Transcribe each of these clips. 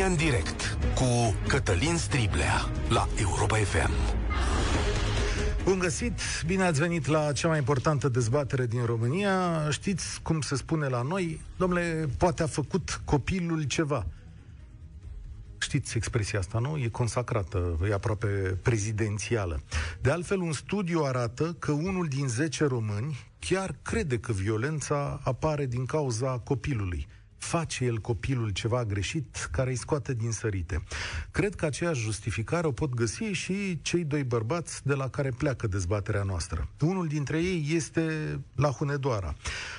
România în direct cu Cătălin Striblea la Europa FM. Bun găsit, bine ați venit la cea mai importantă dezbatere din România. Știți cum se spune la noi? Domnule, poate a făcut copilul ceva. Știți expresia asta, nu? E consacrată, e aproape prezidențială. De altfel, un studiu arată că unul din 10 români chiar crede că violența apare din cauza copilului face el copilul ceva greșit care îi scoate din sărite. Cred că aceeași justificare o pot găsi și cei doi bărbați de la care pleacă dezbaterea noastră. Unul dintre ei este la Hunedoara.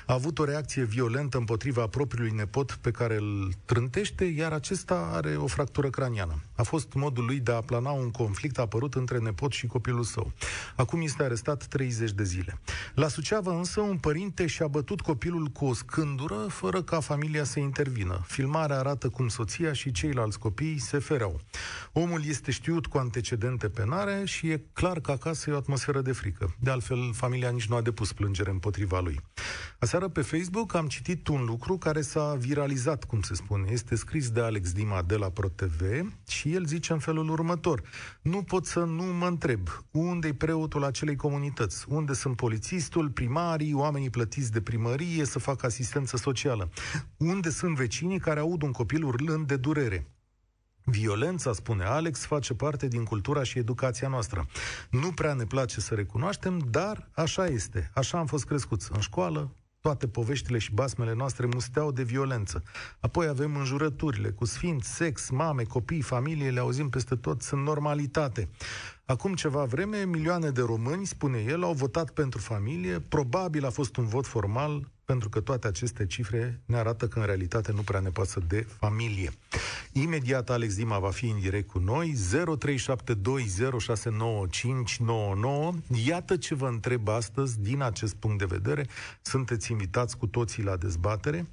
A avut o reacție violentă împotriva propriului nepot pe care îl trântește, iar acesta are o fractură craniană. A fost modul lui de a plana un conflict apărut între nepot și copilul său. Acum este arestat 30 de zile. La Suceava însă un părinte și-a bătut copilul cu o scândură fără ca familia să intervină. Filmarea arată cum soția și ceilalți copii se fereau. Omul este știut cu antecedente penare și e clar că acasă e o atmosferă de frică. De altfel, familia nici nu a depus plângere împotriva lui. Aseară pe Facebook am citit un lucru care s-a viralizat, cum se spune. Este scris de Alex Dima de la ProTV și el zice în felul următor. Nu pot să nu mă întreb unde e preotul acelei comunități, unde sunt polițistul, primarii, oamenii plătiți de primărie să facă asistență socială, unde sunt vecinii care aud un copil urlând de durere. Violența, spune Alex, face parte din cultura și educația noastră. Nu prea ne place să recunoaștem, dar așa este. Așa am fost crescuți. În școală, toate poveștile și basmele noastre musteau de violență. Apoi avem înjurăturile cu sfinți, sex, mame, copii, familie, le auzim peste tot, sunt normalitate. Acum ceva vreme, milioane de români, spune el, au votat pentru familie. Probabil a fost un vot formal, pentru că toate aceste cifre ne arată că în realitate nu prea ne pasă de familie. Imediat Alex Dima va fi în direct cu noi 0372069599. Iată ce vă întreb astăzi din acest punct de vedere. Sunteți invitați cu toții la dezbatere.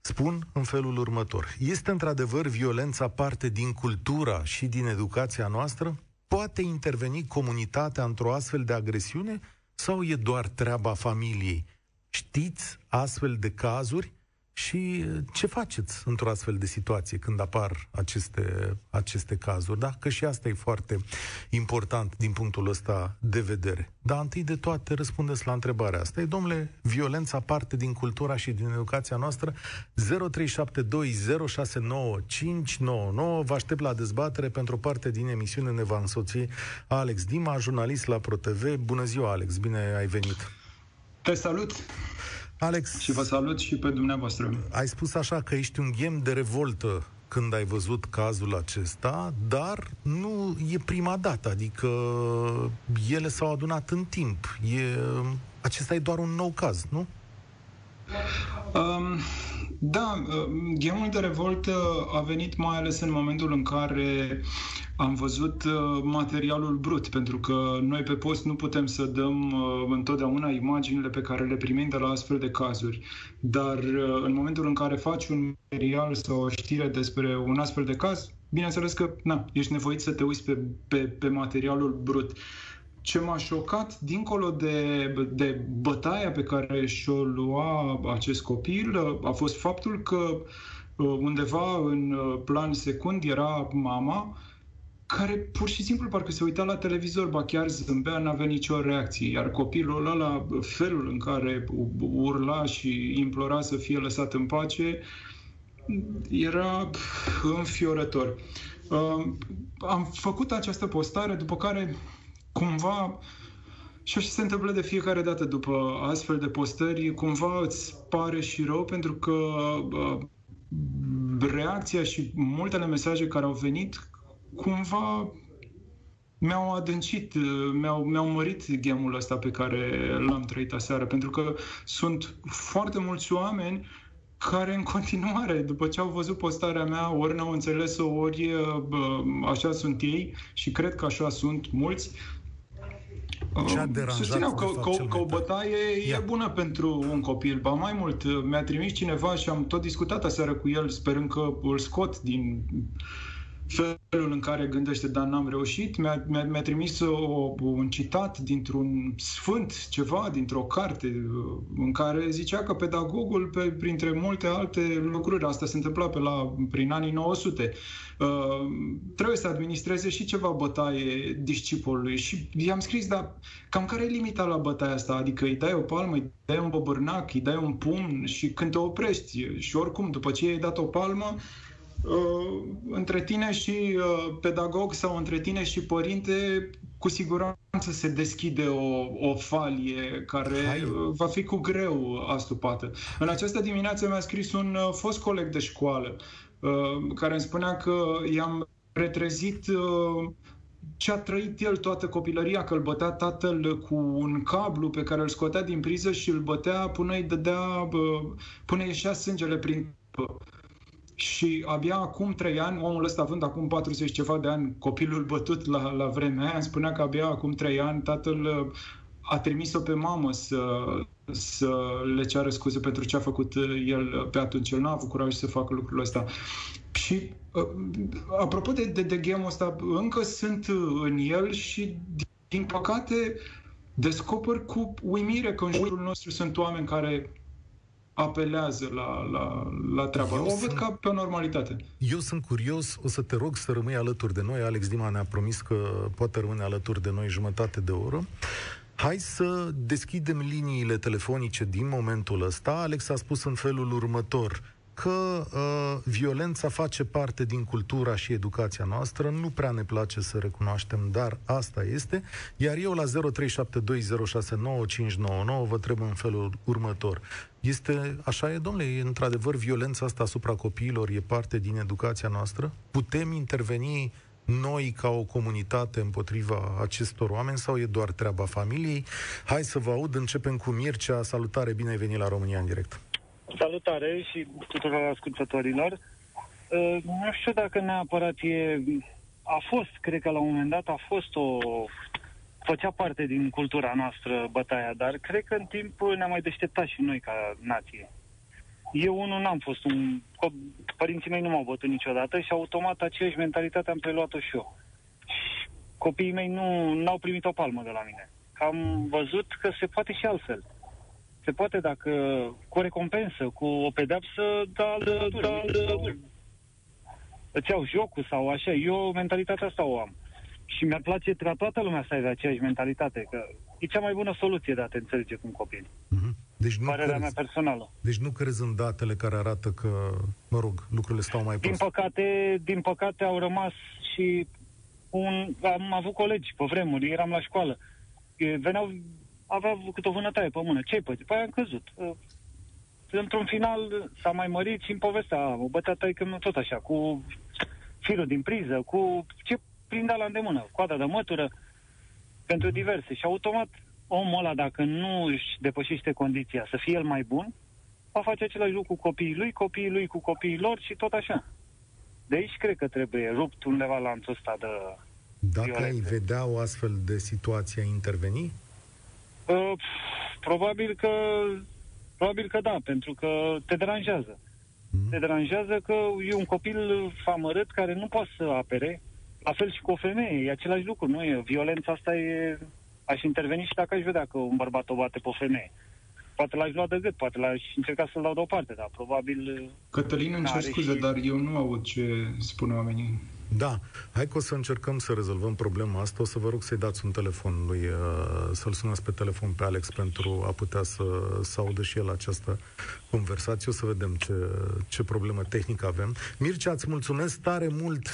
Spun în felul următor. Este într-adevăr violența parte din cultura și din educația noastră? Poate interveni comunitatea într-o astfel de agresiune sau e doar treaba familiei? Știți astfel de cazuri? Și uh, ce faceți într-o astfel de situație când apar aceste, aceste cazuri? Da? Că și asta e foarte important din punctul ăsta de vedere. Dar întâi de toate răspundeți la întrebarea asta. E, domnule, violența parte din cultura și din educația noastră? 0372069599 Vă aștept la dezbatere pentru o parte din emisiune ne va însoți Alex Dima, jurnalist la ProTV. Bună ziua, Alex, bine ai venit! Te salut! Alex... Și vă salut și pe dumneavoastră. Ai spus așa că ești un ghem de revoltă când ai văzut cazul acesta, dar nu e prima dată, adică ele s-au adunat în timp. E, acesta e doar un nou caz, nu? Um, da, ghemul de revoltă a venit mai ales în momentul în care am văzut uh, materialul brut, pentru că noi pe post nu putem să dăm uh, întotdeauna imaginile pe care le primim de la astfel de cazuri. Dar uh, în momentul în care faci un material sau o știre despre un astfel de caz, bineînțeles că na, ești nevoit să te uiți pe, pe, pe materialul brut. Ce m-a șocat, dincolo de, de bătaia pe care și-o lua acest copil, a fost faptul că undeva în plan secund era mama care pur și simplu parcă se uita la televizor, ba chiar zâmbea, n-avea nicio reacție. Iar copilul ăla, felul în care urla și implora să fie lăsat în pace, era înfiorător. Uh, am făcut această postare, după care cumva și așa se întâmplă de fiecare dată după astfel de postări, cumva îți pare și rău pentru că uh, reacția și multele mesaje care au venit cumva mi-au adâncit, mi-au, mi-au mărit gemul ăsta pe care l-am trăit aseară, pentru că sunt foarte mulți oameni care în continuare, după ce au văzut postarea mea, ori n-au înțeles-o, ori bă, așa sunt ei și cred că așa sunt mulți, Susțineau că, că, că o bătaie Ia. e bună pentru un copil. Ba mai mult, mi-a trimis cineva și am tot discutat aseară cu el, sperând că îl scot din felul în care gândește, dar n-am reușit. Mi-a, mi-a, mi-a trimis o, un citat dintr-un sfânt, ceva, dintr-o carte, uh, în care zicea că pedagogul, pe, printre multe alte lucruri, asta se întâmpla pe la, prin anii 900, uh, trebuie să administreze și ceva bătaie discipolului. Și i-am scris, dar cam care e limita la bătaia asta? Adică îi dai o palmă, îi dai un băbârnac, îi dai un pumn și când te oprești și oricum, după ce i-ai dat o palmă, uh, între tine și uh, pedagog sau între tine și părinte, cu siguranță se deschide o, o falie care Hai. Uh, va fi cu greu astupată. În această dimineață mi-a scris un uh, fost coleg de școală uh, care îmi spunea că i-am retrezit uh, ce a trăit el toată copilăria, că îl bătea tatăl cu un cablu pe care îl scotea din priză și îl bătea până îi dădea, până ieșea sângele prin și abia acum trei ani, omul ăsta având acum 40 ceva de ani copilul bătut la, la vremea aia, îmi spunea că abia acum trei ani tatăl uh, a trimis-o pe mamă să, să le ceară scuze pentru ce a făcut uh, el pe atunci. El n-a avut curaj să facă lucrul ăsta. Și uh, apropo de, de, de game ăsta, încă sunt în el și din păcate descoper cu uimire că în jurul nostru sunt oameni care apelează la, la, la treaba. Eu o văd ca pe o normalitate. Eu sunt curios, o să te rog să rămâi alături de noi. Alex Dima ne-a promis că poate rămâne alături de noi jumătate de oră. Hai să deschidem liniile telefonice din momentul ăsta. Alex a spus în felul următor că uh, violența face parte din cultura și educația noastră, nu prea ne place să recunoaștem, dar asta este, iar eu la 0372069599 vă trebuie în felul următor. Este, așa e, domnule, e într-adevăr violența asta asupra copiilor e parte din educația noastră? Putem interveni noi ca o comunitate împotriva acestor oameni sau e doar treaba familiei? Hai să vă aud, începem cu Mircea. Salutare, bine ai venit la România în direct. Salutare și tuturor ascultătorilor. Uh, nu știu dacă neapărat e... A fost, cred că la un moment dat a fost o... Făcea parte din cultura noastră bătaia, dar cred că în timp ne-am mai deșteptat și noi ca nație. Eu unul n-am fost un... Părinții mei nu m-au bătut niciodată și automat aceeași mentalitate am preluat-o și eu. Copiii mei nu n-au primit o palmă de la mine. Am văzut că se poate și altfel se poate dacă cu o recompensă, cu o pedepsă, da, da, da, da, îți iau jocul sau așa. Eu mentalitatea asta o am. Și mi-ar place ca toată lumea să aibă aceeași mentalitate, că e cea mai bună soluție de a te înțelege cu un copil. Mm-hmm. Deci nu Părerea crezi, mea personală. Deci nu crezi în datele care arată că, mă rog, lucrurile stau mai prost? Din păcate, din păcate au rămas și un, am avut colegi pe vremuri, eram la școală. Veneau avea câte o vânătaie pe mână. Ce-ai pățit? Păi am căzut. Uh, într-un final s-a mai mărit și în povestea o bătea că tot așa, cu firul din priză, cu ce prindea la îndemână, coada de mătură, pentru diverse. Și automat omul ăla, dacă nu își depășește condiția să fie el mai bun, va face același lucru cu copiii lui, copiii lui cu copiii lor și tot așa. De aici cred că trebuie rupt undeva lanțul ăsta de Dacă violențe. ai vedea o astfel de situație, interveni? Uh, probabil că probabil că da, pentru că te deranjează. Mm. Te deranjează că e un copil famărât care nu poate să apere, la fel și cu o femeie, e același lucru, nu e? Violența asta e... Aș interveni și dacă aș vedea că un bărbat o bate pe o femeie. Poate l-aș lua de gât, poate l-aș încerca să-l dau deoparte, dar probabil... Cătălin, îmi cer scuze, și... dar eu nu aud ce spun oamenii. Da, hai că o să încercăm să rezolvăm problema asta. O să vă rog să-i dați un telefon lui, uh, să-l sunați pe telefon pe Alex pentru a putea să, să audă și el această conversație. O să vedem ce, ce problemă tehnică avem. Mircea, îți mulțumesc tare mult.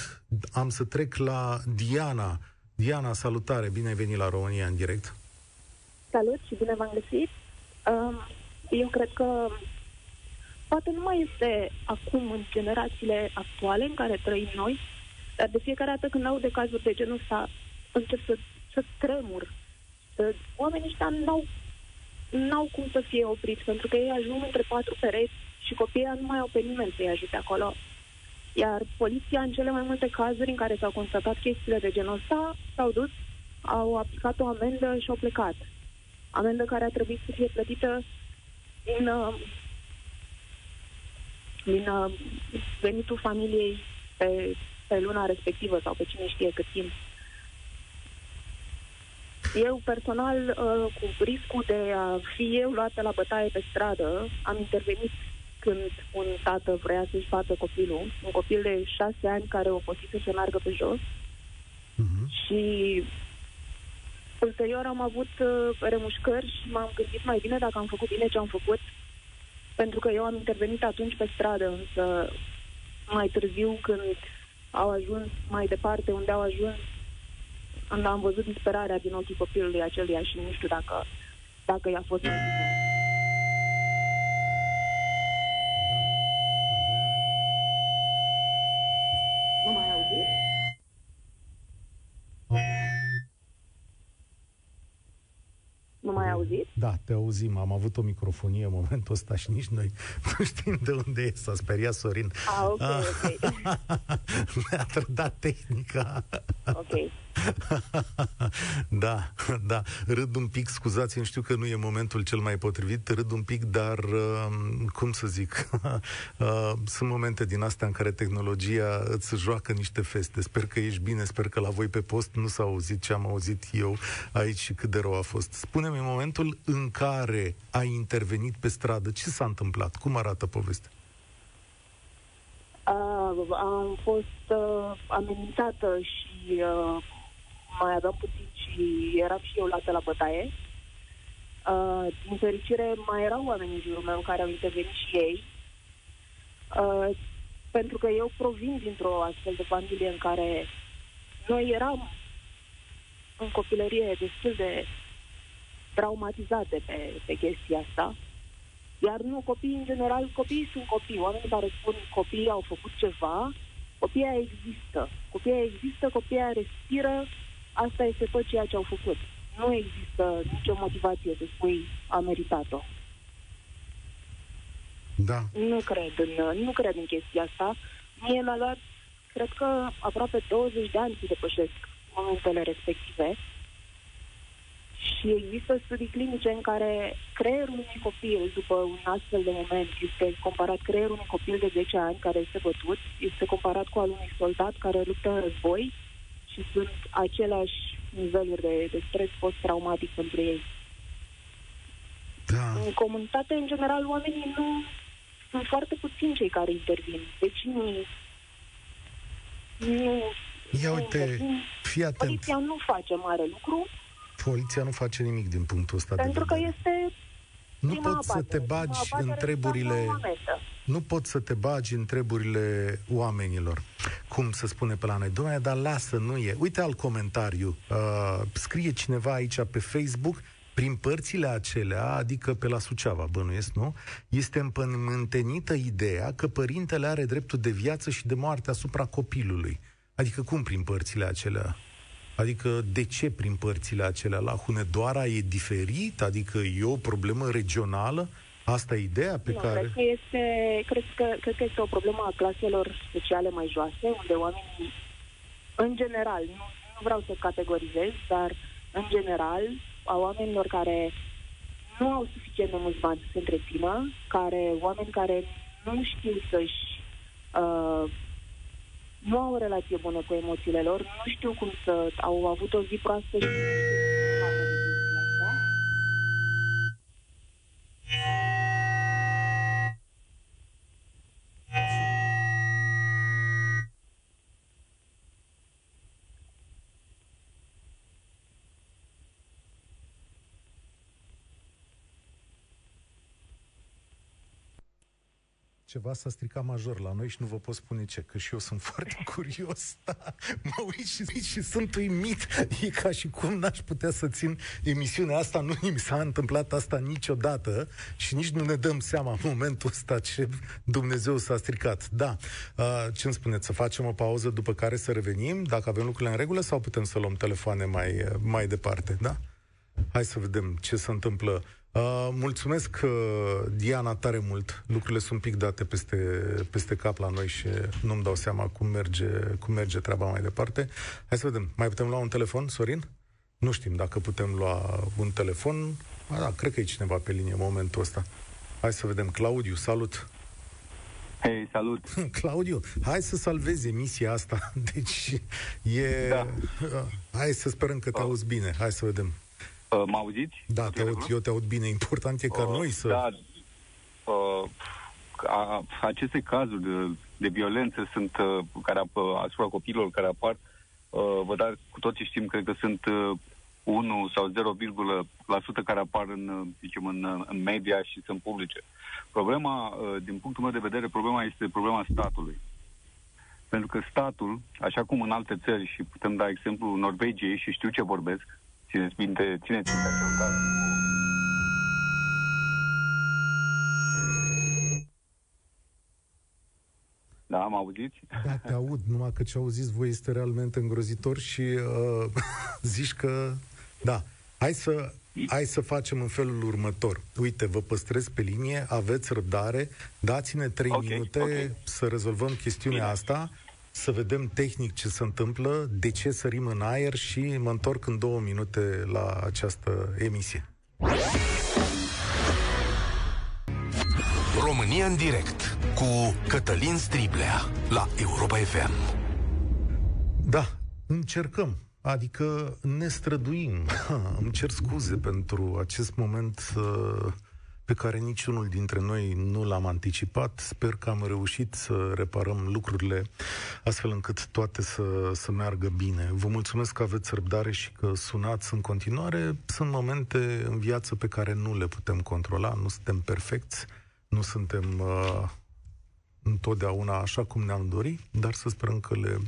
Am să trec la Diana. Diana, salutare, bine ai venit la România în direct. Salut și bine v-am găsit. Um, eu cred că poate nu mai este acum în generațiile actuale în care trăim noi, dar de fiecare dată când aud de cazuri de genul ăsta, încep să, să tremur. Oamenii ăștia n-au, n-au cum să fie opriți, pentru că ei ajung între patru pereți și copiii nu mai au pe nimeni să-i ajute acolo. Iar poliția, în cele mai multe cazuri în care s-au constatat chestiile de genul ăsta, s-au dus, au aplicat o amendă și au plecat. Amendă care a trebuit să fie plătită din, uh, din uh, venitul familiei pe pe luna respectivă sau pe cine știe cât timp. Eu personal, uh, cu riscul de a fi eu luată la bătaie pe stradă, am intervenit când un tată vrea să-și bată copilul, un copil de șase ani care o posit să se meargă pe jos. Uh-huh. Și ulterior am avut uh, remușcări și m-am gândit mai bine dacă am făcut bine ce am făcut, pentru că eu am intervenit atunci pe stradă, însă mai târziu când au ajuns mai departe unde au ajuns, am văzut disperarea din ochii copilului aceluia și nu știu dacă, dacă i-a fost Da, te auzim. Am avut o microfonie în momentul ăsta și nici noi nu știm de unde e. S-a speriat Sorin. Ah, ok, ok. Ne-a trădat tehnica. Ok. da, da. Râd un pic, scuzați-mi, știu că nu e momentul cel mai potrivit, râd un pic, dar, uh, cum să zic, uh, sunt momente din astea în care tehnologia îți joacă niște feste. Sper că ești bine, sper că la voi pe post nu s-a auzit ce am auzit eu aici și cât de rău a fost. Spune-mi momentul în care ai intervenit pe stradă, ce s-a întâmplat? Cum arată povestea? Uh, am fost uh, amenințată și uh, mai aveam puțin și eram și eu luată la bătaie. Uh, din fericire, mai erau oameni în jurul meu care au intervenit și ei. Uh, pentru că eu provin dintr-o astfel de familie în care noi eram în copilărie destul de traumatizate pe, pe chestia asta. Iar nu, copiii, în general, copiii sunt copii. Oamenii care spun copiii au făcut ceva, copiii există. Copiii există, copiii respiră, asta este tot ceea ce au făcut. Nu există nicio motivație să spui a meritat-o. Da. Nu cred în, nu cred în chestia asta. Mie mi-a luat, cred că aproape 20 de ani să depășesc momentele respective. Și există studii clinice în care creierul unui copil, după un astfel de moment, este comparat creierul unui copil de 10 ani care este bătut, este comparat cu al unui soldat care luptă în război și sunt aceleași niveluri de, de stres post-traumatic pentru ei. Da. În comunitate, în general, oamenii nu sunt foarte puțini cei care intervin. Deci nu... nu Ia uite, intervin. fii atent. Poliția nu face mare lucru. Poliția nu face nimic din punctul ăsta Pentru de că este nu poți să te bagi în treburile nu pot să te bagi în treburile oamenilor. Cum să spune pe la noi, domnule, dar lasă, nu e. Uite alt comentariu. Uh, scrie cineva aici pe Facebook, prin părțile acelea, adică pe la Suceava, bănuiesc, nu? Este împământenită ideea că părintele are dreptul de viață și de moarte asupra copilului. Adică cum prin părțile acelea? Adică de ce prin părțile acelea? La Hunedoara e diferit? Adică e o problemă regională? Asta e ideea pe nu, care... Cred că, este, cred, că, cred că este o problemă a claselor sociale mai joase, unde oamenii, în general, nu, nu vreau să categorizez, dar în general, a oamenilor care nu au suficient de mulți bani să se întrețină, care, oameni care nu știu să-și uh, nu au o relație bună cu emoțiile lor, nu știu cum să au avut o zi proastă și ceva s-a stricat major la noi și nu vă pot spune ce, că și eu sunt foarte curios. mă uit și, și sunt uimit. E ca și cum n-aș putea să țin emisiunea asta. Nu mi s-a întâmplat asta niciodată și nici nu ne dăm seama în momentul ăsta ce Dumnezeu s-a stricat. Da. Uh, ce îmi spuneți? Să facem o pauză după care să revenim, dacă avem lucrurile în regulă sau putem să luăm telefoane mai, mai departe, da? Hai să vedem ce se întâmplă Uh, mulțumesc, uh, Diana, tare mult. Lucrurile sunt pic date peste, peste cap la noi și nu-mi dau seama cum merge, cum merge treaba mai departe. Hai să vedem. Mai putem lua un telefon, Sorin? Nu știm dacă putem lua un telefon. A, da, cred că e cineva pe linie în momentul ăsta. Hai să vedem. Claudiu, salut! Hei, salut! Claudiu, hai să salvezi emisia asta. Deci e... Da. Hai să sperăm că te uh. auzi bine. Hai să vedem. Uh, mă auziți? Da, te aud, eu te aud bine. Important e ca uh, noi să... Da, uh, a, aceste cazuri de, de violență sunt, uh, care ap- asupra copiilor care apar, uh, vă dar cu toții știm, cred că sunt uh, 1 sau 0,% care apar în, zicem, în, în media și sunt publice. Problema, uh, din punctul meu de vedere, problema este problema statului. Pentru că statul, așa cum în alte țări, și putem da exemplu Norvegiei și știu ce vorbesc, țineți minte, țineți minte acel caz. Da, am auzit? Da, te aud, numai că ce auziți voi este realmente îngrozitor și uh, zici că, da, hai să, hai să facem în felul următor. Uite, vă păstrez pe linie, aveți răbdare, dați-ne trei okay, minute okay. să rezolvăm chestiunea Bine. asta, să vedem tehnic ce se întâmplă, de ce sărim în aer și mă întorc în două minute la această emisie. România în direct cu Cătălin Striblea la Europa FM. Da, încercăm. Adică ne străduim. Ha, îmi cer scuze pentru acest moment uh, pe care niciunul dintre noi nu l-am anticipat. Sper că am reușit să reparăm lucrurile astfel încât toate să, să meargă bine. Vă mulțumesc că aveți răbdare și că sunați în continuare. Sunt momente în viață pe care nu le putem controla, nu suntem perfecți, nu suntem uh, întotdeauna așa cum ne-am dorit, dar să sperăm că le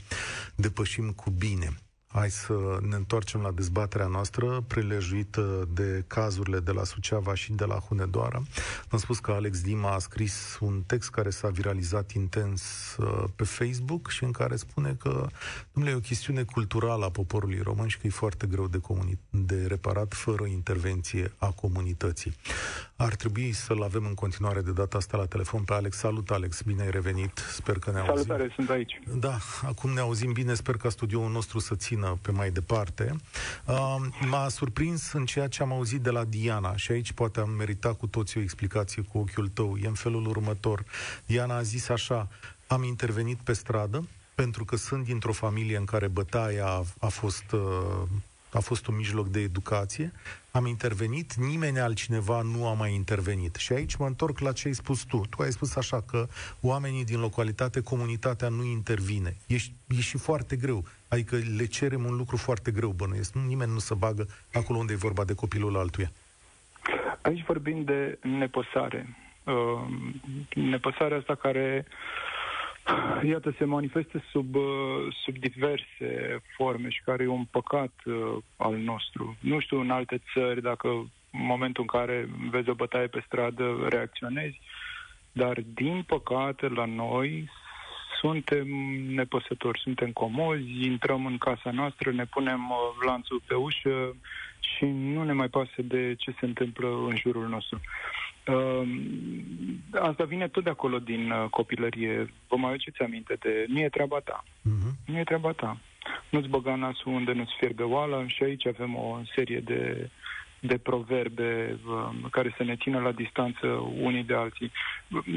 depășim cu bine. Hai să ne întoarcem la dezbaterea noastră, prelejuită de cazurile de la Suceava și de la Hunedoara. Am spus că Alex Dima a scris un text care s-a viralizat intens uh, pe Facebook și în care spune că, domnule, e o chestiune culturală a poporului român și că e foarte greu de, comuni- de reparat fără intervenție a comunității. Ar trebui să-l avem în continuare de data asta la telefon pe Alex. Salut, Alex, bine ai revenit, sper că ne auzim. Salutare, sunt aici. Da, acum ne auzim bine, sper ca studioul nostru să țină țină pe mai departe. Uh, m-a surprins în ceea ce am auzit de la Diana și aici poate am meritat cu toții o explicație cu ochiul tău. E în felul următor. Diana a zis așa, am intervenit pe stradă pentru că sunt dintr-o familie în care bătaia a, a fost uh, a fost un mijloc de educație, am intervenit, nimeni altcineva nu a mai intervenit. Și aici mă întorc la ce ai spus tu. Tu ai spus așa că oamenii din localitate, comunitatea nu intervine. E, e și foarte greu. Adică le cerem un lucru foarte greu, bănuiesc. Nimeni nu se bagă acolo unde e vorba de copilul altuia. Aici vorbim de nepăsare. Uh, nepăsarea asta care uh, iată, se manifestă sub, uh, sub diverse forme și care e un păcat uh, al nostru. Nu știu în alte țări dacă în momentul în care vezi o bătaie pe stradă reacționezi, dar din păcate la noi suntem nepăsători, suntem comozi, intrăm în casa noastră, ne punem uh, lanțul pe ușă și nu ne mai pasă de ce se întâmplă în jurul nostru. Uh, asta vine tot de acolo din uh, copilărie. Vă mai aduceți aminte de nu e treaba ta. Uh-huh. Nu e treaba ta. Nu-ți băga nasul unde nu-ți fierbe oala și aici avem o serie de, de proverbe uh, care să ne țină la distanță unii de alții.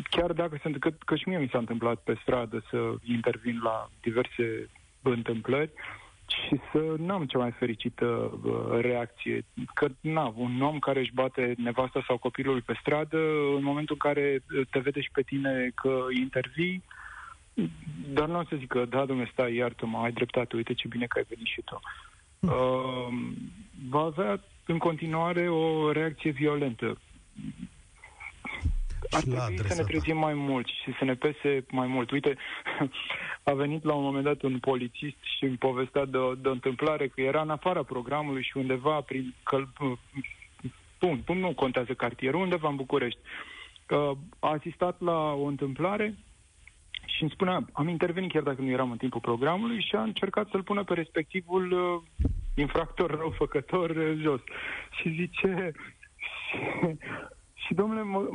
Chiar dacă sunt, că, că și mie mi s-a întâmplat pe stradă să intervin la diverse întâmplări, uh, și să nu am cea mai fericită uh, reacție. Că, na, un om care își bate nevasta sau copilul pe stradă, în momentul în care te vede și pe tine că intervii, dar nu o să zică, da, domnule, stai, iartă-mă, ai dreptate, uite ce bine că ai venit și tu. Uh, va avea în continuare o reacție violentă ar trebui să ne trezim mai mult și să ne pese mai mult. Uite, a venit la un moment dat un polițist și îmi povestea de o, de o întâmplare că era în afara programului și undeva prin căl... Bun, nu contează cartierul, undeva în București. A asistat la o întâmplare și îmi spunea, am intervenit chiar dacă nu eram în timpul programului și a încercat să-l pună pe respectivul uh, infractor răufăcător uh, jos. Și zice, și domnule, mă,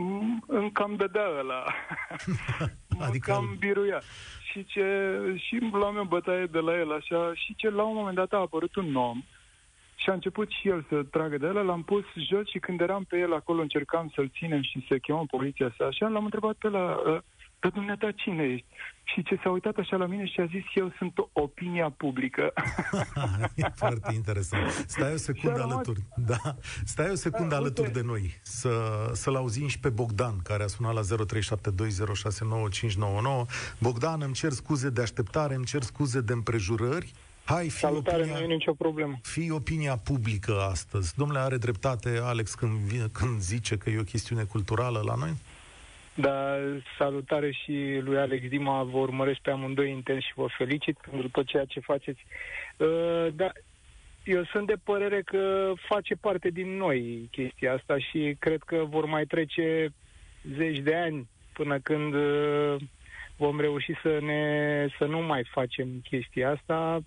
îmi cam dădea ăla. adică... Mă cam biruia. Și ce, și luam eu bătaie de la el așa, și ce la un moment dat a apărut un om și a început și el să tragă de el, l-am pus jos și când eram pe el acolo încercam să-l ținem și să chemăm poliția să așa, l-am întrebat pe la, ă, dar dumneata cine ești? Și ce s-a uitat așa la mine și a zis, eu sunt opinia publică. e foarte interesant. Stai o secundă alături. Da. Stai o secundă da, alături uite. de noi. Să, să-l auzim și pe Bogdan, care a sunat la 0372069599. Bogdan, îmi cer scuze de așteptare, îmi cer scuze de împrejurări. Hai, fi Salutare, opinia, nu e nicio problemă. Fii opinia publică astăzi. Domnule, are dreptate Alex când, când zice că e o chestiune culturală la noi? Da, salutare și lui Alex Dima, vă urmăresc pe amândoi intens și vă felicit pentru tot ceea ce faceți. Uh, da, eu sunt de părere că face parte din noi chestia asta și cred că vor mai trece zeci de ani până când uh, vom reuși să ne să nu mai facem chestia asta.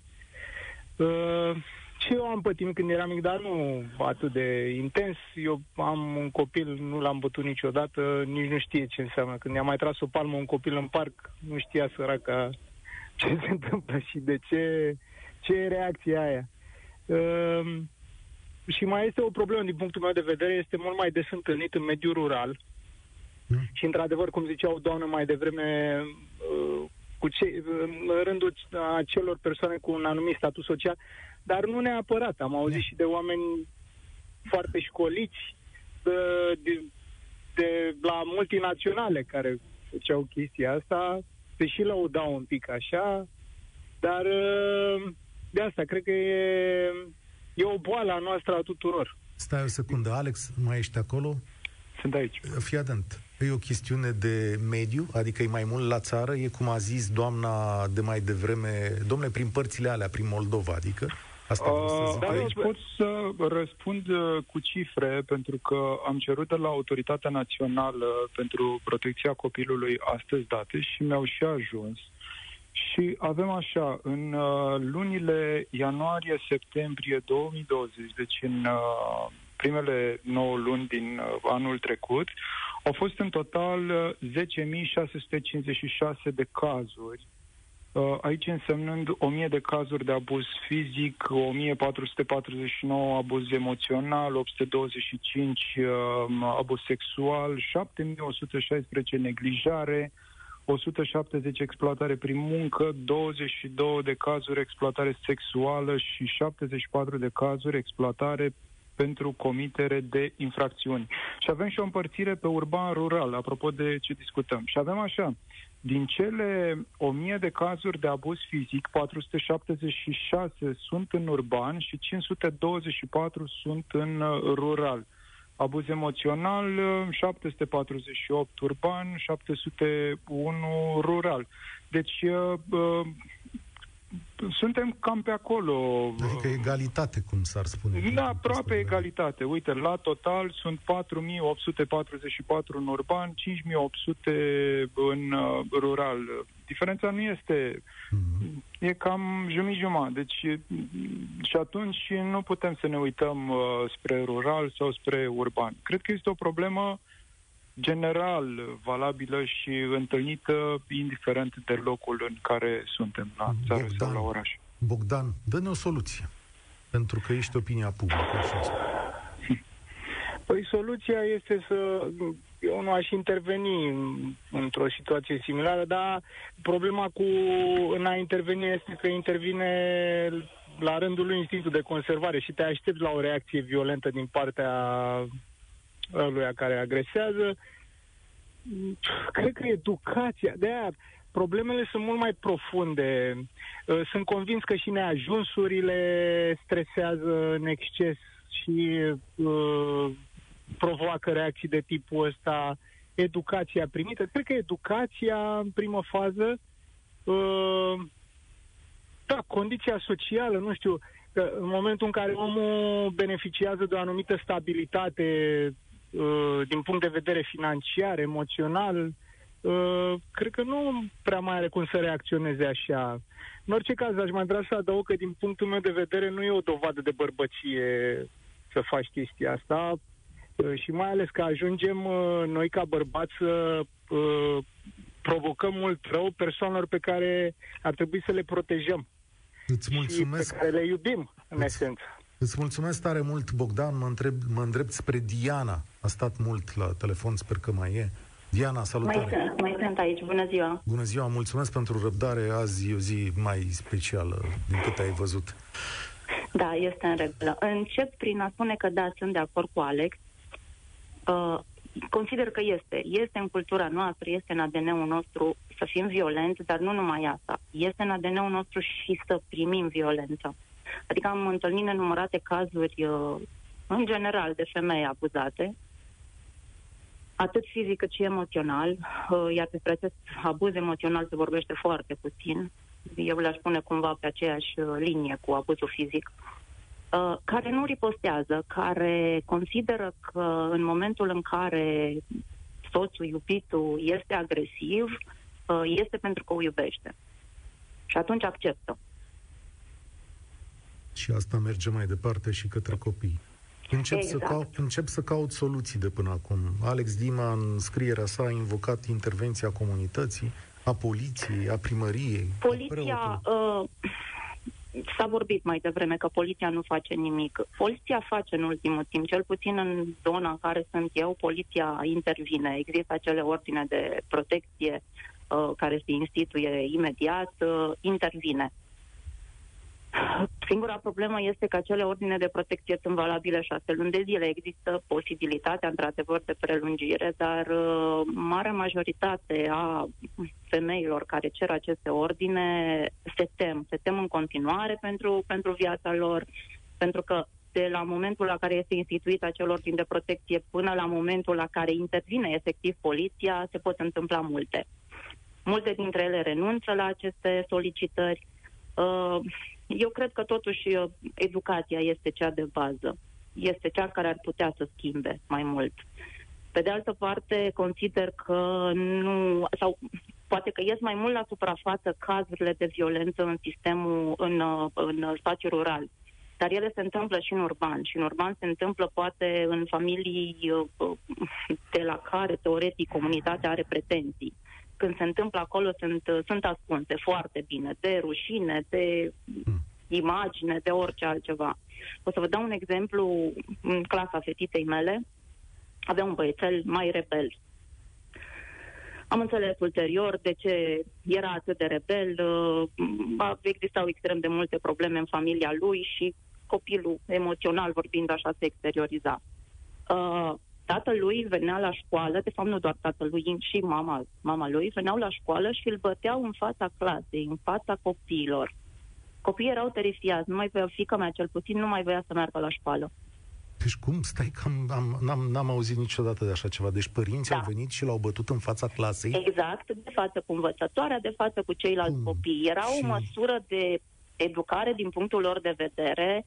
Uh, și eu am pătimit când eram mic, dar nu atât de intens. Eu am un copil, nu l-am bătut niciodată, nici nu știe ce înseamnă. Când i-a mai tras o palmă un copil în parc, nu știa săraca ce se întâmplă și de ce, ce e reacția aia. Uh, și mai este o problemă din punctul meu de vedere, este mult mai des întâlnit în mediul rural. Mm. Și într-adevăr, cum zicea o doamnă mai devreme, uh, cu ce, în rândul acelor persoane cu un anumit statut social, dar nu neapărat. Am auzit și de oameni foarte școliți de, de, de la multinaționale care făceau chestia asta, se și lăudau un pic așa, dar de asta cred că e, e o boală a noastră a tuturor. Stai o secundă, Alex, mai ești acolo? Sunt aici. Fii atent. E o chestiune de mediu, adică e mai mult la țară, e cum a zis doamna de mai devreme, domnule, prin părțile alea, prin Moldova, adică? Asta uh, să aici pot să răspund uh, cu cifre, pentru că am cerut de la Autoritatea Națională pentru Protecția Copilului astăzi date și mi-au și ajuns. Și avem așa, în uh, lunile ianuarie-septembrie 2020, deci în uh, primele 9 luni din uh, anul trecut, au fost în total 10.656 uh, de cazuri, uh, aici însemnând 1.000 de cazuri de abuz fizic, 1.449 abuz emoțional, 825 abuz sexual, 7.116 neglijare, 170 exploatare prin muncă, 22 de cazuri exploatare sexuală și 74 de cazuri exploatare pentru comitere de infracțiuni. Și avem și o împărțire pe urban-rural, apropo de ce discutăm. Și avem așa, din cele 1000 de cazuri de abuz fizic, 476 sunt în urban și 524 sunt în uh, rural. Abuz emoțional, 748 uh, urban, 701 rural. Deci uh, suntem cam pe acolo. Adică egalitate, cum s-ar spune. Da, aproape egalitate. Uite, la total sunt 4.844 în urban, 5.800 în uh, rural. Diferența nu este... Mm-hmm. E cam jumătate Deci, și atunci nu putem să ne uităm uh, spre rural sau spre urban. Cred că este o problemă general valabilă și întâlnită indiferent de locul în care suntem, la țară Bogdan, sau la oraș. Bogdan, dă-ne o soluție, pentru că ești opinia publică. Așa. Păi soluția este să... Eu nu aș interveni într-o situație similară, dar problema cu în a interveni este că intervine la rândul lui instinctul de conservare și te aștepți la o reacție violentă din partea ăluia care agresează. Cred că educația, de aia problemele sunt mult mai profunde. Uh, sunt convins că și neajunsurile stresează în exces și uh, provoacă reacții de tipul ăsta. Educația primită. Cred că educația, în primă fază, uh, da, condiția socială, nu știu, că în momentul în care omul beneficiază de o anumită stabilitate Uh, din punct de vedere financiar, emoțional, uh, cred că nu prea mai are cum să reacționeze așa. În orice caz, aș mai vrea să adaug că, din punctul meu de vedere, nu e o dovadă de bărbăție să faci chestia asta uh, și mai ales că ajungem noi ca bărbați să provocăm mult rău persoanelor pe care ar trebui să le protejăm. Îți mulțumesc. Și pe care le iubim, în îți, esență. Îți mulțumesc tare mult, Bogdan. Mă, întreb, mă îndrept spre Diana. A stat mult la telefon, sper că mai e. Diana, salutare! Mai sunt, mai sunt aici, bună ziua! Bună ziua, mulțumesc pentru răbdare. Azi e o zi mai specială din câte ai văzut. Da, este în regulă. Încep prin a spune că da, sunt de acord cu Alex. Uh, consider că este. Este în cultura noastră, este în ADN-ul nostru să fim violenți, dar nu numai asta. Este în ADN-ul nostru și să primim violență. Adică am întâlnit nenumărate cazuri, uh, în general, de femei abuzate, atât fizic cât și emoțional, uh, iar despre acest abuz emoțional se vorbește foarte puțin. Eu le-aș pune cumva pe aceeași uh, linie cu abuzul fizic. Uh, care nu ripostează, care consideră că în momentul în care soțul, iubitul este agresiv, uh, este pentru că o iubește. Și atunci acceptă. Și asta merge mai departe și către copii. Încep, exact. să caut, încep să caut soluții de până acum. Alex Dima, în scrierea sa, a invocat intervenția comunității, a poliției, a primăriei. Poliția, a uh, s-a vorbit mai devreme că poliția nu face nimic. Poliția face în ultimul timp, cel puțin în zona în care sunt eu, poliția intervine. Există acele ordine de protecție uh, care se instituie imediat, uh, intervine. Singura problemă este că acele ordine de protecție sunt valabile șase luni de zile. Există posibilitatea, într-adevăr, de prelungire, dar uh, marea majoritate a femeilor care cer aceste ordine se tem. Se tem în continuare pentru, pentru viața lor, pentru că de la momentul la care este instituit acel ordin de protecție până la momentul la care intervine efectiv poliția, se pot întâmpla multe. Multe dintre ele renunță la aceste solicitări. Uh, eu cred că totuși uh, educația este cea de bază. Este cea care ar putea să schimbe mai mult. Pe de altă parte, consider că nu, sau poate că ies mai mult la suprafață cazurile de violență în sistemul, în, uh, în spațiu rural. Dar ele se întâmplă și în urban. Și în urban se întâmplă poate în familii uh, de la care, teoretic, comunitatea are pretenții când se întâmplă acolo sunt, sunt ascunse foarte bine, de rușine, de imagine, de orice altceva. O să vă dau un exemplu în clasa fetiței mele. Avea un băiețel mai rebel. Am înțeles ulterior de ce era atât de rebel. Uh, existau extrem de multe probleme în familia lui și copilul, emoțional vorbind, așa se exterioriza. Uh, tatălui venea la școală, de fapt nu doar tatălui, și mama, mama lui, veneau la școală și îl băteau în fața clasei, în fața copiilor. Copiii erau terifiați, nu mai voia, fica mea cel puțin, nu mai voia să meargă la școală. Deci cum? Stai că am, am, n-am, n-am auzit niciodată de așa ceva. Deci părinții da. au venit și l-au bătut în fața clasei? Exact, de față cu învățătoarea, de față cu ceilalți cum? copii. Era și... o măsură de educare din punctul lor de vedere.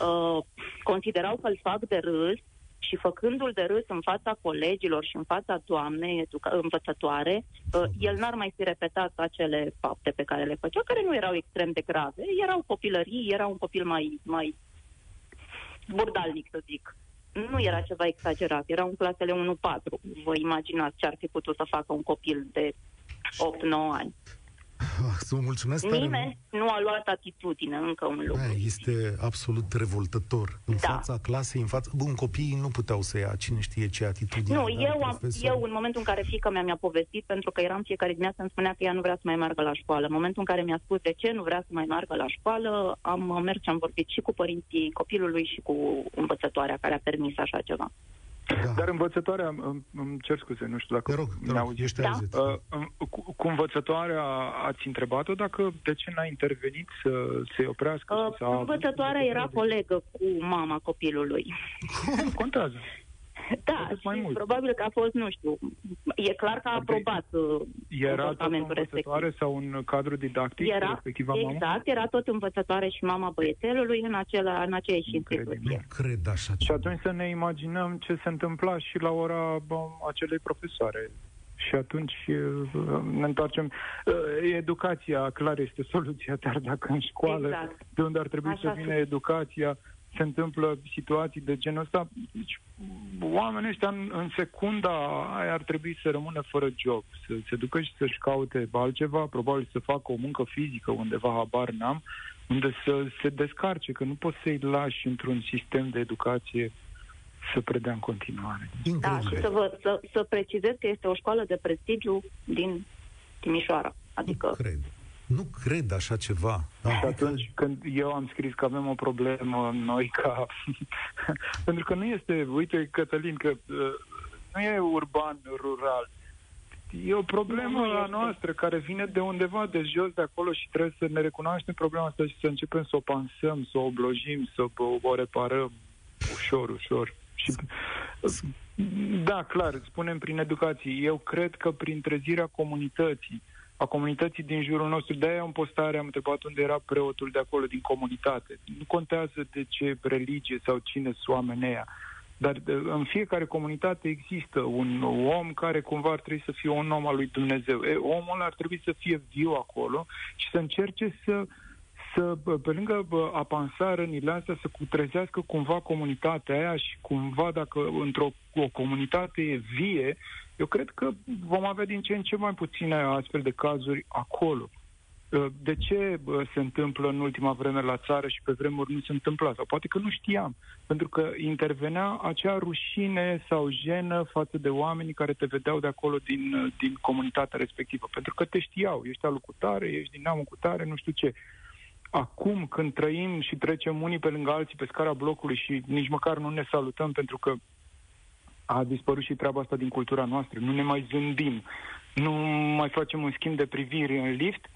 Uh, considerau că îl fac de râs și făcându-l de râs în fața colegilor și în fața doamnei educa- învățătoare, uh, el n-ar mai fi repetat acele fapte pe care le făcea, care nu erau extrem de grave. Erau copilării, era un copil mai, mai burdalnic, să zic. Nu era ceva exagerat, era în clasele 1-4. Vă imaginați ce ar fi putut să facă un copil de 8-9 ani. Ah, să vă mulțumesc Nimeni tare. nu a luat atitudine, încă un lucru. Aia este absolut revoltător. În da. fața clasei, în fața... Bun, copiii nu puteau să ia cine știe ce atitudine. Nu, eu, am, eu, în momentul în care fica mea mi-a povestit, pentru că eram fiecare dimineață, îmi spunea că ea nu vrea să mai meargă la școală. În momentul în care mi-a spus de ce nu vrea să mai meargă la școală, am mers și am vorbit și cu părinții copilului și cu învățătoarea care a permis așa ceva. Da. Dar învățătoarea, îmi, îmi cer scuze, nu știu dacă te rog, te rog, ești da? Uh, cu, cu învățătoarea ați întrebat-o dacă de ce n-a intervenit să se oprească? Uh, să învățătoarea era colegă cu mama copilului. Cum contează? Da, mai mult. probabil că a fost, nu știu, e clar că a aprobat uh, Era tot învățătoare respectiv. sau un cadru didactic era, respectiva mamă? Exact, era tot învățătoare și mama băiețelului în, acela, în aceeași instituție. Nu cred așa Și atunci să ne imaginăm ce se întâmpla și la ora bă, acelei profesoare. Și atunci uh, ne întoarcem. Uh, educația, clar, este soluția, dar dacă în școală, exact. de unde ar trebui Așa să vină educația, se întâmplă situații de genul ăsta, deci oamenii ăștia în, în secunda aia ar trebui să rămână fără job, să se ducă și să-și caute altceva, probabil să facă o muncă fizică undeva, habar n-am, unde să se descarce, că nu poți să-i lași într-un sistem de educație să predea în continuare. Da, și să, vă, să, să precizez că este o școală de prestigiu din Timișoara. Adică... Nu cred. Nu cred așa ceva. Da. Și atunci când eu am scris că avem o problemă noi ca... Pentru că nu este, uite Cătălin, că uh, nu e urban, rural. E o problemă a noastră care vine de undeva de jos, de acolo și trebuie să ne recunoaștem problema asta și să începem să o pansăm, să o oblojim, să o, o reparăm ușor, ușor. Și, da, clar, spunem prin educație. Eu cred că prin trezirea comunității, a comunității din jurul nostru, de-aia în postare am întrebat unde era preotul de acolo, din comunitate. Nu contează de ce religie sau cine sunt oamenii aia. Dar în fiecare comunitate există un om care cumva ar trebui să fie un om al lui Dumnezeu. E, omul ar trebui să fie viu acolo și să încerce să să, pe lângă a rănile astea, să cutrezească cumva comunitatea aia și cumva dacă într-o o comunitate e vie, eu cred că vom avea din ce în ce mai puține astfel de cazuri acolo. Ă, de ce se întâmplă în ultima vreme la țară și pe vremuri nu se întâmpla? Sau poate că nu știam. Pentru că intervenea acea rușine sau jenă față de oamenii care te vedeau de acolo din, din comunitatea respectivă. Pentru că te știau. Ești alucutare, ești din neamul cu tare, nu știu ce. Acum, când trăim și trecem unii pe lângă alții pe scara blocului și nici măcar nu ne salutăm pentru că a dispărut și treaba asta din cultura noastră. Nu ne mai zâmbim, nu mai facem un schimb de priviri în lift,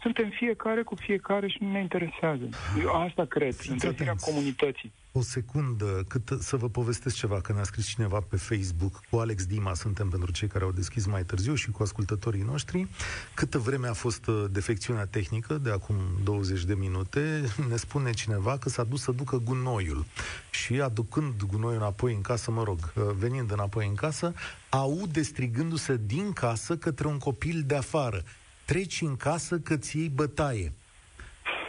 suntem fiecare cu fiecare și nu ne interesează. Eu asta cred, întreținerea comunității. O secundă, cât să vă povestesc ceva, că ne-a scris cineva pe Facebook, cu Alex Dima suntem pentru cei care au deschis mai târziu și cu ascultătorii noștri. Câtă vreme a fost uh, defecțiunea tehnică, de acum 20 de minute, ne spune cineva că s-a dus să ducă gunoiul. Și aducând gunoiul înapoi în casă, mă rog, uh, venind înapoi în casă, aude strigându-se din casă către un copil de afară treci în casă că ți iei bătaie.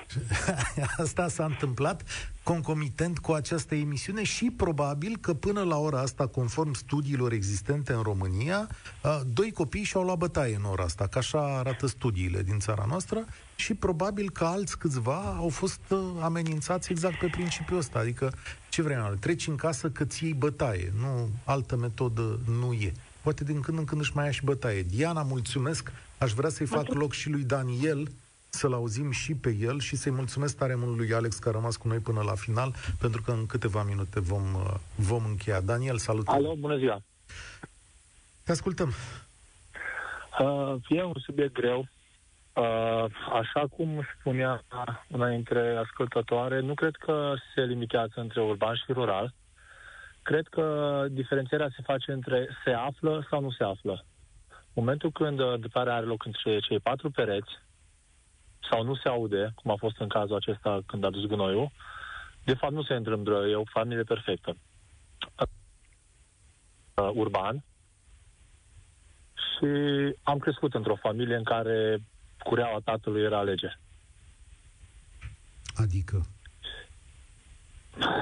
Asta s-a întâmplat concomitent cu această emisiune și probabil că până la ora asta, conform studiilor existente în România, doi copii și-au luat bătaie în ora asta, că așa arată studiile din țara noastră și probabil că alți câțiva au fost amenințați exact pe principiul ăsta, adică ce vrei, treci în casă că ți iei bătaie, nu altă metodă nu e. Poate din când în când își mai ia și bătaie. Diana, mulțumesc Aș vrea să-i fac loc și lui Daniel, să-l auzim și pe el și să-i mulțumesc tare mult lui Alex că a rămas cu noi până la final, pentru că în câteva minute vom, uh, vom încheia. Daniel, salut! Alo, bună ziua! Te ascultăm! Uh, e un subiect greu. Uh, așa cum spunea una dintre ascultătoare, nu cred că se limitează între urban și rural. Cred că diferențierea se face între se află sau nu se află momentul când uh, duparea are loc între cei patru pereți, sau nu se aude, cum a fost în cazul acesta când a dus gunoiul, de fapt nu se îndrâmbră, e o familie perfectă. Uh, urban. Și am crescut într-o familie în care cureaua tatălui era lege. Adică?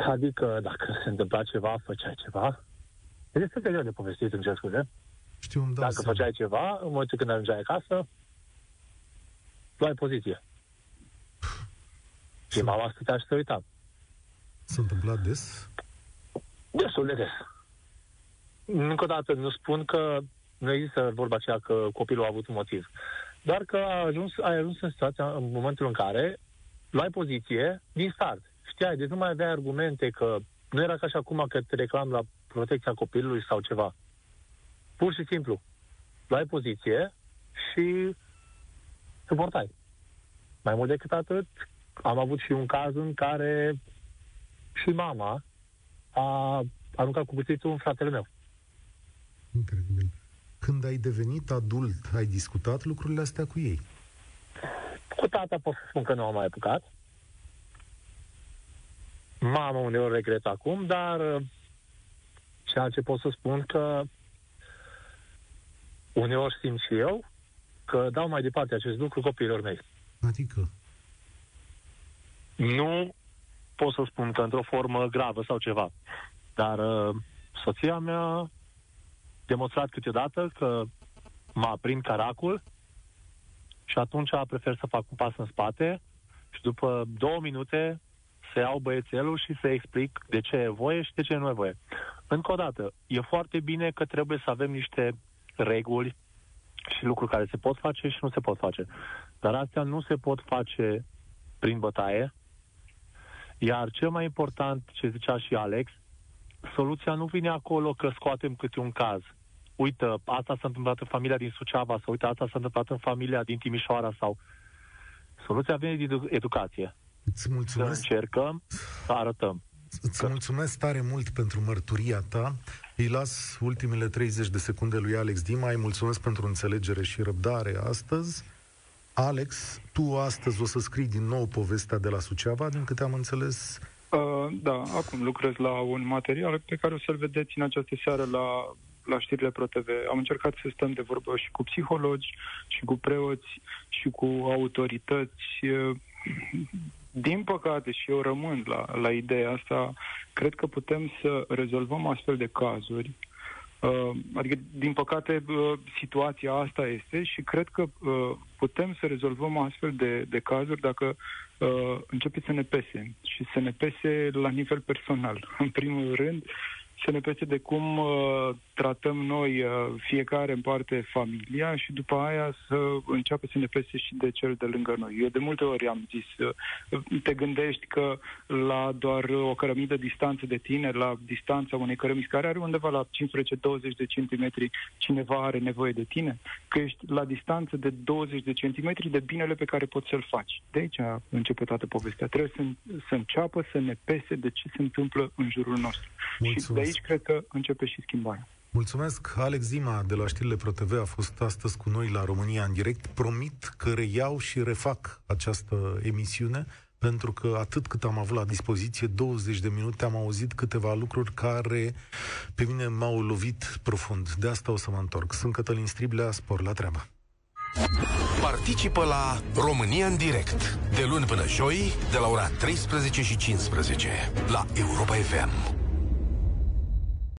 Adică dacă se întâmpla ceva, făcea ceva. Este de greu de povestit, în ce scuze. Știu, îmi dau Dacă seama. făceai ceva, în momentul când ajungeai acasă, luai poziție. Și mama stătea și se uita. S-a întâmplat des? Destul de des. Încă o dată nu spun că nu există vorba aceea că copilul a avut un motiv. Doar că a ajuns, ai ajuns în situația, în momentul în care luai poziție din start. Știai, deci nu mai aveai argumente că nu era ca și acum că te reclam la protecția copilului sau ceva. Pur și simplu, luai poziție și suportai. Mai mult decât atât, am avut și un caz în care și mama a aruncat cu cuțitul în fratele meu. Incredibil. Când ai devenit adult, ai discutat lucrurile astea cu ei? Cu tata pot să spun că nu am mai apucat. Mama uneori regret acum, dar ceea ce pot să spun că uneori simt și eu că dau mai departe acest lucru copiilor mei. Adică? Nu pot să spun că într-o formă gravă sau ceva, dar uh, soția mea a demonstrat câteodată că mă aprind caracul și atunci prefer să fac un pas în spate și după două minute să iau băiețelul și să explic de ce e voie și de ce nu e voie. Încă o dată, e foarte bine că trebuie să avem niște reguli și lucruri care se pot face și nu se pot face. Dar astea nu se pot face prin bătaie. Iar cel mai important, ce zicea și Alex, soluția nu vine acolo că scoatem câte un caz. Uite, asta s-a întâmplat în familia din Suceava sau uite, asta s-a întâmplat în familia din Timișoara sau... Soluția vine din educație. Îți mulțumesc. Să încercăm să arătăm. Îți mulțumesc tare mult pentru mărturia ta. Îi las ultimele 30 de secunde lui Alex Dima. Îi mulțumesc pentru înțelegere și răbdare astăzi. Alex, tu astăzi o să scrii din nou povestea de la Suceava, din câte am înțeles. Uh, da, acum lucrez la un material pe care o să-l vedeți în această seară la, la știrile ProTV. Am încercat să stăm de vorbă și cu psihologi, și cu preoți, și cu autorități. Din păcate, și eu rămân la, la ideea asta, cred că putem să rezolvăm astfel de cazuri Uh, adică, din păcate, uh, situația asta este și cred că uh, putem să rezolvăm astfel de, de cazuri dacă începe să ne pese și să ne pese la nivel personal. În primul rând, să ne pese de cum uh, tratăm noi uh, fiecare în parte familia și după aia să înceapă să ne pese și de cel de lângă noi. Eu de multe ori am zis, uh, te gândești că la doar o cărămidă distanță de tine, la distanța unei cărămizi care are undeva la 15-20 de centimetri, cineva are nevoie de tine, că ești la distanță de 20 de centimetri de binele pe care poți să-l faci. De aici a început toată povestea. Trebuie să, să înceapă să ne pese de ce se întâmplă în jurul nostru. Mulțumesc. Și de aici cred că începe și schimbarea. Mulțumesc. Alex Zima de la știrile ProTV a fost astăzi cu noi la România în direct. Promit că reiau și refac această emisiune pentru că atât cât am avut la dispoziție, 20 de minute, am auzit câteva lucruri care pe mine m-au lovit profund. De asta o să mă întorc. Sunt Cătălin Striblea, spor la treabă. Participă la România în direct, de luni până joi, de la ora 13 și 15, la Europa FM.